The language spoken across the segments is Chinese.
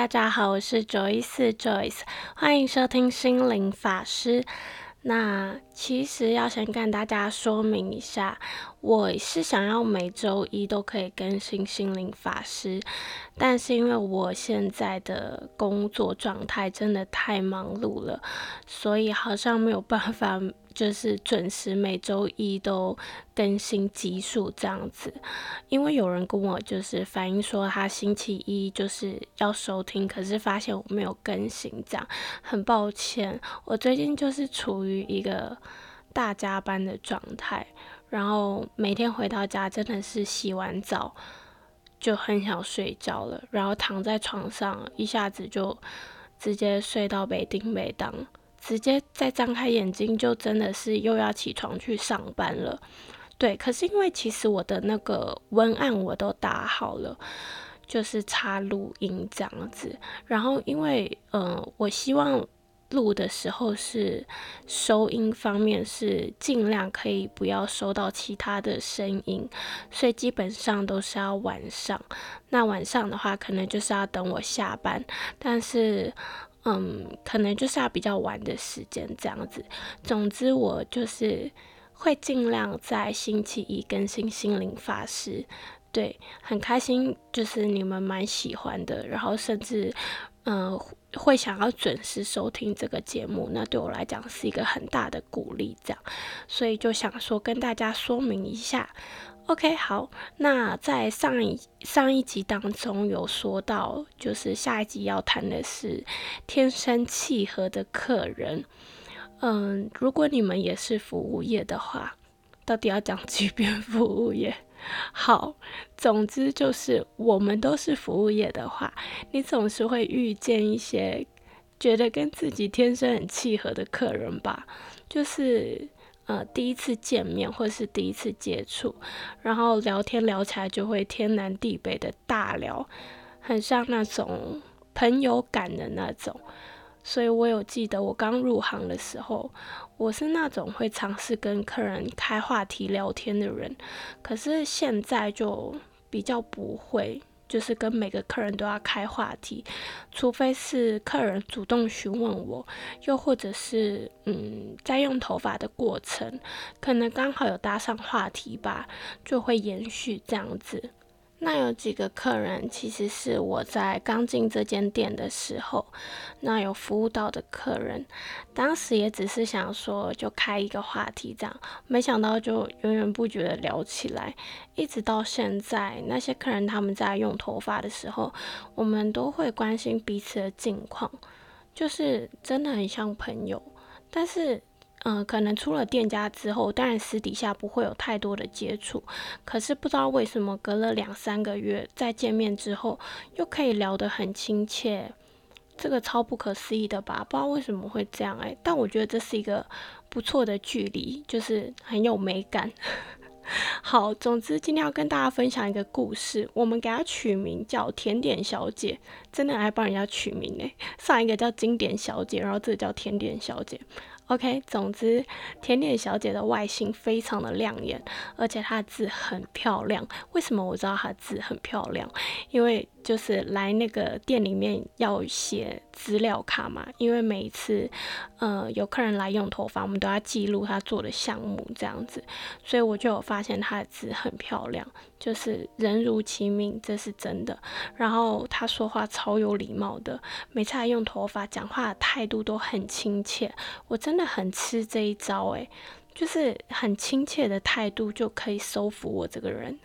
大家好，我是 Joyce Joyce，欢迎收听心灵法师。那其实要先跟大家说明一下，我是想要每周一都可以更新心灵法师，但是因为我现在的工作状态真的太忙碌了，所以好像没有办法。就是准时每周一都更新集数这样子，因为有人跟我就是反映说他星期一就是要收听，可是发现我没有更新，这样很抱歉。我最近就是处于一个大加班的状态，然后每天回到家真的是洗完澡就很想睡觉了，然后躺在床上一下子就直接睡到北丁北当。直接再张开眼睛，就真的是又要起床去上班了。对，可是因为其实我的那个文案我都打好了，就是插录音这样子。然后因为嗯，我希望录的时候是收音方面是尽量可以不要收到其他的声音，所以基本上都是要晚上。那晚上的话，可能就是要等我下班，但是。嗯，可能就是要比较晚的时间这样子。总之，我就是会尽量在星期一更新心灵法师。对，很开心，就是你们蛮喜欢的，然后甚至嗯会想要准时收听这个节目，那对我来讲是一个很大的鼓励。这样，所以就想说跟大家说明一下。OK，好，那在上一上一集当中有说到，就是下一集要谈的是天生契合的客人。嗯，如果你们也是服务业的话，到底要讲几遍服务业？好，总之就是我们都是服务业的话，你总是会遇见一些觉得跟自己天生很契合的客人吧，就是。呃，第一次见面或是第一次接触，然后聊天聊起来就会天南地北的大聊，很像那种朋友感的那种。所以我有记得我刚入行的时候，我是那种会尝试跟客人开话题聊天的人，可是现在就比较不会。就是跟每个客人都要开话题，除非是客人主动询问我，又或者是嗯，在用头发的过程，可能刚好有搭上话题吧，就会延续这样子。那有几个客人，其实是我在刚进这间店的时候，那有服务到的客人，当时也只是想说就开一个话题这样，没想到就源源不绝的聊起来，一直到现在，那些客人他们在用头发的时候，我们都会关心彼此的近况，就是真的很像朋友，但是。嗯，可能出了店家之后，当然私底下不会有太多的接触，可是不知道为什么隔了两三个月再见面之后，又可以聊得很亲切，这个超不可思议的吧？不知道为什么会这样哎，但我觉得这是一个不错的距离，就是很有美感。好，总之今天要跟大家分享一个故事，我们给它取名叫甜点小姐，真的爱帮人家取名哎，上一个叫经典小姐，然后这个叫甜点小姐。OK，总之，甜点小姐的外形非常的亮眼，而且她的字很漂亮。为什么我知道她的字很漂亮？因为就是来那个店里面要写资料卡嘛，因为每一次，呃，有客人来用头发，我们都要记录他做的项目这样子，所以我就有发现他的字很漂亮，就是人如其名，这是真的。然后他说话超有礼貌的，每次来用头发，讲话的态度都很亲切，我真的很吃这一招诶，就是很亲切的态度就可以收服我这个人。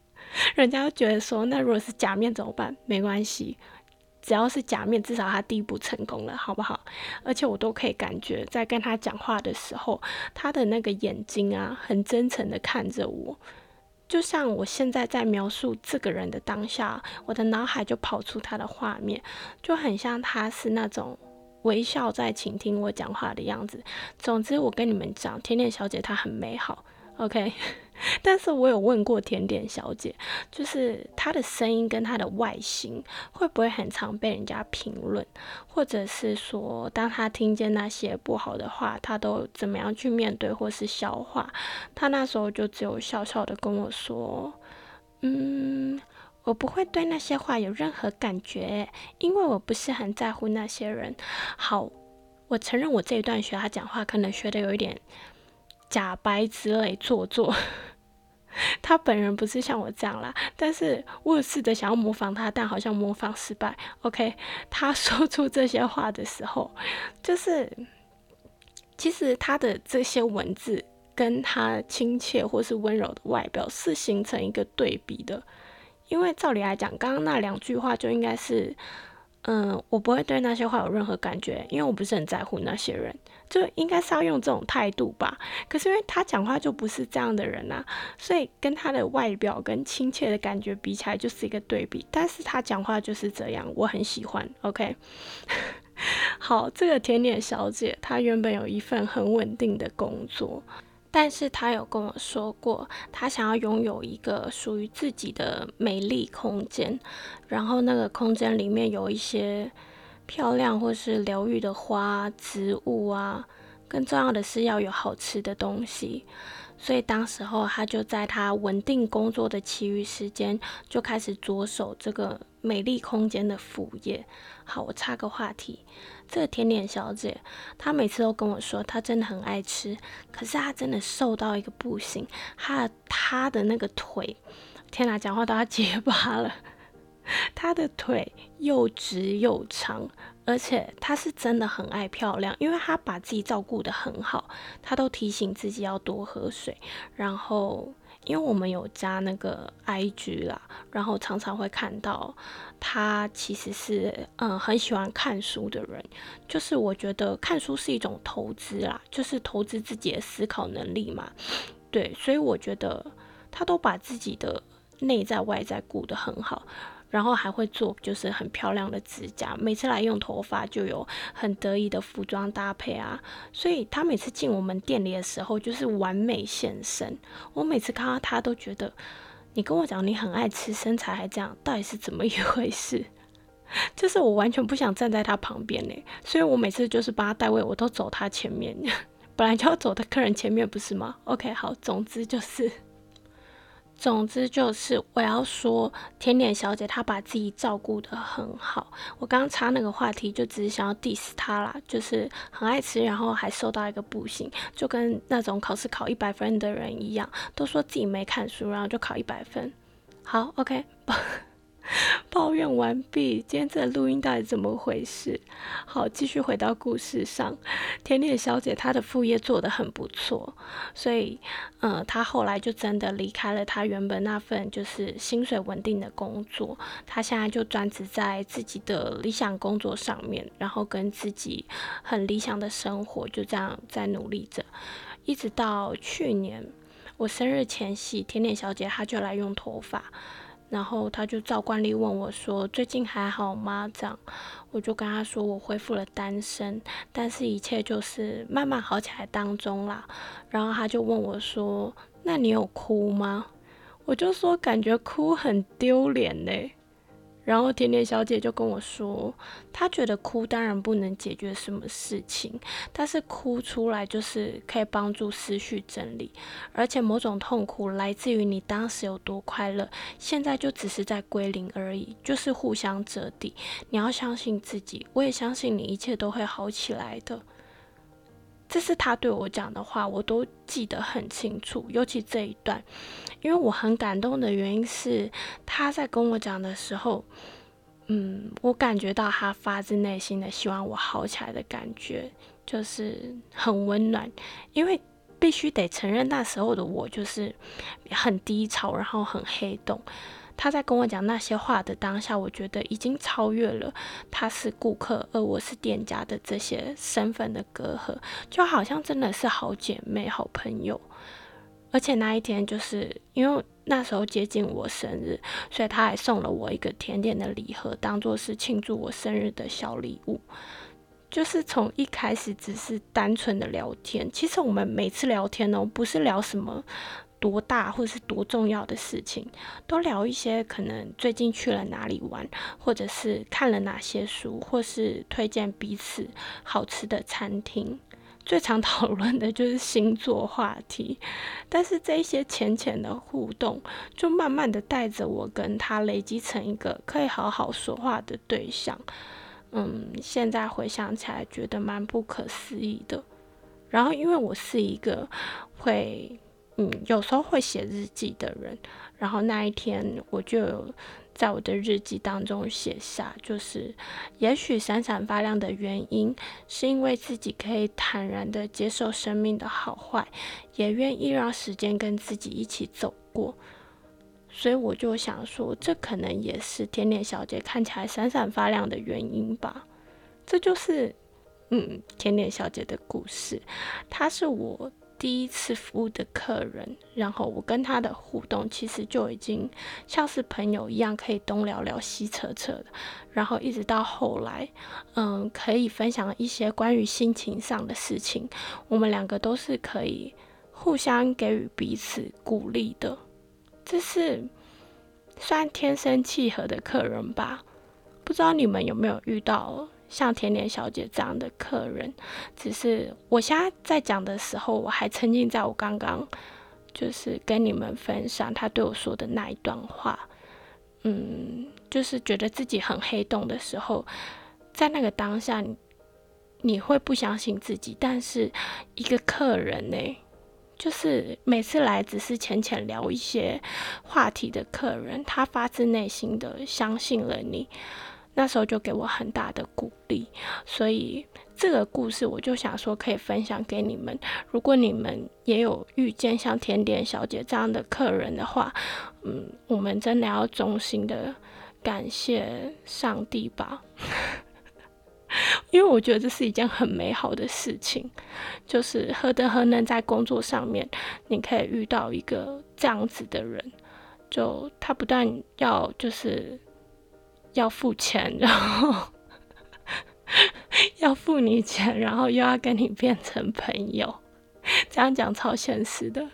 人家觉得说，那如果是假面怎么办？没关系，只要是假面，至少他第一步成功了，好不好？而且我都可以感觉，在跟他讲话的时候，他的那个眼睛啊，很真诚的看着我，就像我现在在描述这个人的当下，我的脑海就跑出他的画面，就很像他是那种微笑在倾听我讲话的样子。总之，我跟你们讲，甜点小姐她很美好。OK，但是我有问过甜点小姐，就是她的声音跟她的外形会不会很常被人家评论，或者是说，当她听见那些不好的话，她都怎么样去面对或是消化？她那时候就只有笑笑的跟我说：“嗯，我不会对那些话有任何感觉，因为我不是很在乎那些人。好，我承认我这一段学他讲话可能学的有一点假白之类做作。他本人不是像我这样啦，但是我有试着想要模仿他，但好像模仿失败。OK，他说出这些话的时候，就是其实他的这些文字跟他亲切或是温柔的外表是形成一个对比的，因为照理来讲，刚刚那两句话就应该是。嗯，我不会对那些话有任何感觉，因为我不是很在乎那些人，就应该是要用这种态度吧。可是因为他讲话就不是这样的人啊，所以跟他的外表跟亲切的感觉比起来就是一个对比。但是他讲话就是这样，我很喜欢。OK，好，这个甜点小姐她原本有一份很稳定的工作。但是他有跟我说过，他想要拥有一个属于自己的美丽空间，然后那个空间里面有一些漂亮或是疗愈的花、植物啊，更重要的是要有好吃的东西。所以当时候他就在他稳定工作的其余时间，就开始着手这个美丽空间的副业。好，我插个话题。这个甜点小姐，她每次都跟我说，她真的很爱吃，可是她真的瘦到一个不行，她她的那个腿，天哪，讲话都要结巴了。她的腿又直又长，而且他是真的很爱漂亮，因为他把自己照顾得很好，他都提醒自己要多喝水，然后。因为我们有加那个 IG 啦，然后常常会看到他其实是嗯很喜欢看书的人，就是我觉得看书是一种投资啦，就是投资自己的思考能力嘛，对，所以我觉得他都把自己的内在外在顾得很好。然后还会做，就是很漂亮的指甲。每次来用头发就有很得意的服装搭配啊，所以他每次进我们店里的时候就是完美现身。我每次看到他都觉得，你跟我讲你很爱吃，身材还这样，到底是怎么一回事？就是我完全不想站在他旁边呢，所以我每次就是帮他带位，我都走他前面。本来就要走的客人前面不是吗？OK，好，总之就是。总之就是我要说，甜点小姐她把自己照顾得很好。我刚刚插那个话题，就只是想要 diss 她啦，就是很爱吃，然后还瘦到一个不行，就跟那种考试考一百分的人一样，都说自己没看书，然后就考一百分。好，OK。抱怨完毕，今天这录音到底怎么回事？好，继续回到故事上。甜点小姐她的副业做得很不错，所以，呃，她后来就真的离开了她原本那份就是薪水稳定的工作，她现在就专职在自己的理想工作上面，然后跟自己很理想的生活就这样在努力着，一直到去年我生日前夕，甜点小姐她就来用头发。然后他就照惯例问我说：“最近还好吗？”这样，我就跟他说：“我恢复了单身，但是一切就是慢慢好起来当中啦。”然后他就问我说：“那你有哭吗？”我就说：“感觉哭很丢脸嘞。”然后甜甜小姐就跟我说，她觉得哭当然不能解决什么事情，但是哭出来就是可以帮助思绪整理，而且某种痛苦来自于你当时有多快乐，现在就只是在归零而已，就是互相折抵。你要相信自己，我也相信你，一切都会好起来的。这是他对我讲的话，我都记得很清楚，尤其这一段，因为我很感动的原因是他在跟我讲的时候，嗯，我感觉到他发自内心的希望我好起来的感觉，就是很温暖。因为必须得承认，那时候的我就是很低潮，然后很黑洞。他在跟我讲那些话的当下，我觉得已经超越了他是顾客，而我是店家的这些身份的隔阂，就好像真的是好姐妹、好朋友。而且那一天，就是因为那时候接近我生日，所以他还送了我一个甜点的礼盒，当做是庆祝我生日的小礼物。就是从一开始只是单纯的聊天，其实我们每次聊天呢，不是聊什么。多大或是多重要的事情，都聊一些可能最近去了哪里玩，或者是看了哪些书，或是推荐彼此好吃的餐厅，最常讨论的就是星座话题，但是这一些浅浅的互动，就慢慢的带着我跟他累积成一个可以好好说话的对象。嗯，现在回想起来，觉得蛮不可思议的。然后，因为我是一个会，嗯，有时候会写日记的人，然后那一天我就。在我的日记当中写下，就是也许闪闪发亮的原因，是因为自己可以坦然的接受生命的好坏，也愿意让时间跟自己一起走过。所以我就想说，这可能也是甜点小姐看起来闪闪发亮的原因吧。这就是，嗯，甜点小姐的故事，她是我。第一次服务的客人，然后我跟他的互动其实就已经像是朋友一样，可以东聊聊西扯扯的，然后一直到后来，嗯，可以分享一些关于心情上的事情，我们两个都是可以互相给予彼此鼓励的，这是算天生契合的客人吧？不知道你们有没有遇到？像甜点小姐这样的客人，只是我现在在讲的时候，我还沉浸在我刚刚就是跟你们分享他对我说的那一段话，嗯，就是觉得自己很黑洞的时候，在那个当下，你会不相信自己，但是一个客人呢，就是每次来只是浅浅聊一些话题的客人，他发自内心的相信了你。那时候就给我很大的鼓励，所以这个故事我就想说可以分享给你们。如果你们也有遇见像甜点小姐这样的客人的话，嗯，我们真的要衷心的感谢上帝吧，因为我觉得这是一件很美好的事情，就是何德何能在工作上面你可以遇到一个这样子的人，就他不但要就是。要付钱，然后要付你钱，然后又要跟你变成朋友，这样讲超现实的。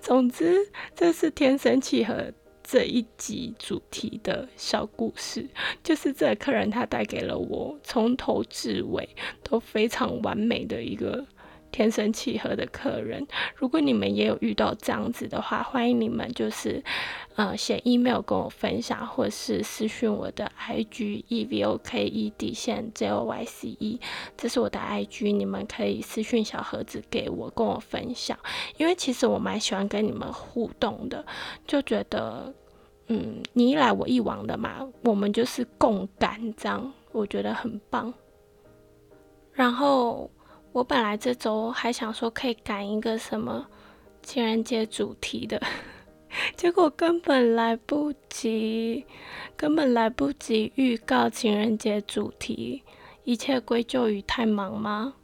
总之，这是天生契合这一集主题的小故事，就是这个客人他带给了我从头至尾都非常完美的一个。天生契合的客人，如果你们也有遇到这样子的话，欢迎你们就是，呃，写 email 跟我分享，或是私讯我的 IG e v o k e 底线 j o y c e，这是我的 IG，你们可以私讯小盒子给我，跟我分享。因为其实我蛮喜欢跟你们互动的，就觉得，嗯，你一来我一往的嘛，我们就是共感，这样我觉得很棒。然后。我本来这周还想说可以赶一个什么情人节主题的，结果根本来不及，根本来不及预告情人节主题，一切归咎于太忙吗？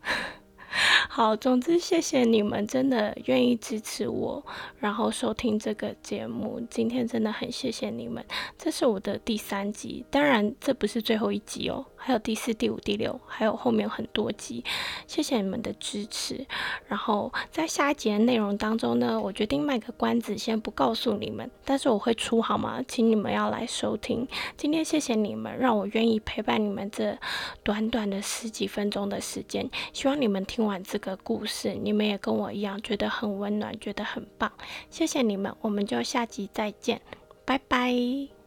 好，总之谢谢你们，真的愿意支持我，然后收听这个节目。今天真的很谢谢你们，这是我的第三集，当然这不是最后一集哦，还有第四、第五、第六，还有后面很多集。谢谢你们的支持。然后在下一集的内容当中呢，我决定卖个关子，先不告诉你们，但是我会出好吗？请你们要来收听。今天谢谢你们，让我愿意陪伴你们这短短的十几分钟的时间，希望你们听听完这个故事，你们也跟我一样觉得很温暖，觉得很棒。谢谢你们，我们就下集再见，拜拜。